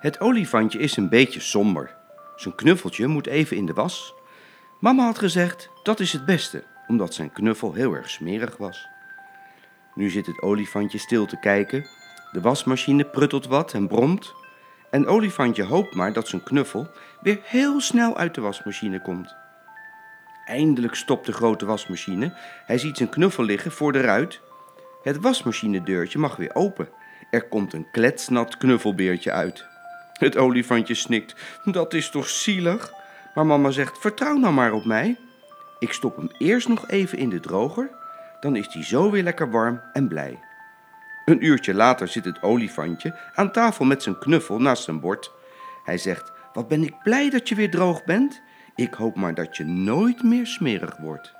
Het olifantje is een beetje somber. Zijn knuffeltje moet even in de was. Mama had gezegd dat is het beste, omdat zijn knuffel heel erg smerig was. Nu zit het olifantje stil te kijken. De wasmachine pruttelt wat en bromt. En olifantje hoopt maar dat zijn knuffel weer heel snel uit de wasmachine komt. Eindelijk stopt de grote wasmachine. Hij ziet zijn knuffel liggen voor de ruit. Het wasmachinedeurtje mag weer open. Er komt een kletsnat knuffelbeertje uit. Het olifantje snikt. Dat is toch zielig? Maar mama zegt: Vertrouw nou maar op mij. Ik stop hem eerst nog even in de droger. Dan is hij zo weer lekker warm en blij. Een uurtje later zit het olifantje aan tafel met zijn knuffel naast zijn bord. Hij zegt: Wat ben ik blij dat je weer droog bent. Ik hoop maar dat je nooit meer smerig wordt.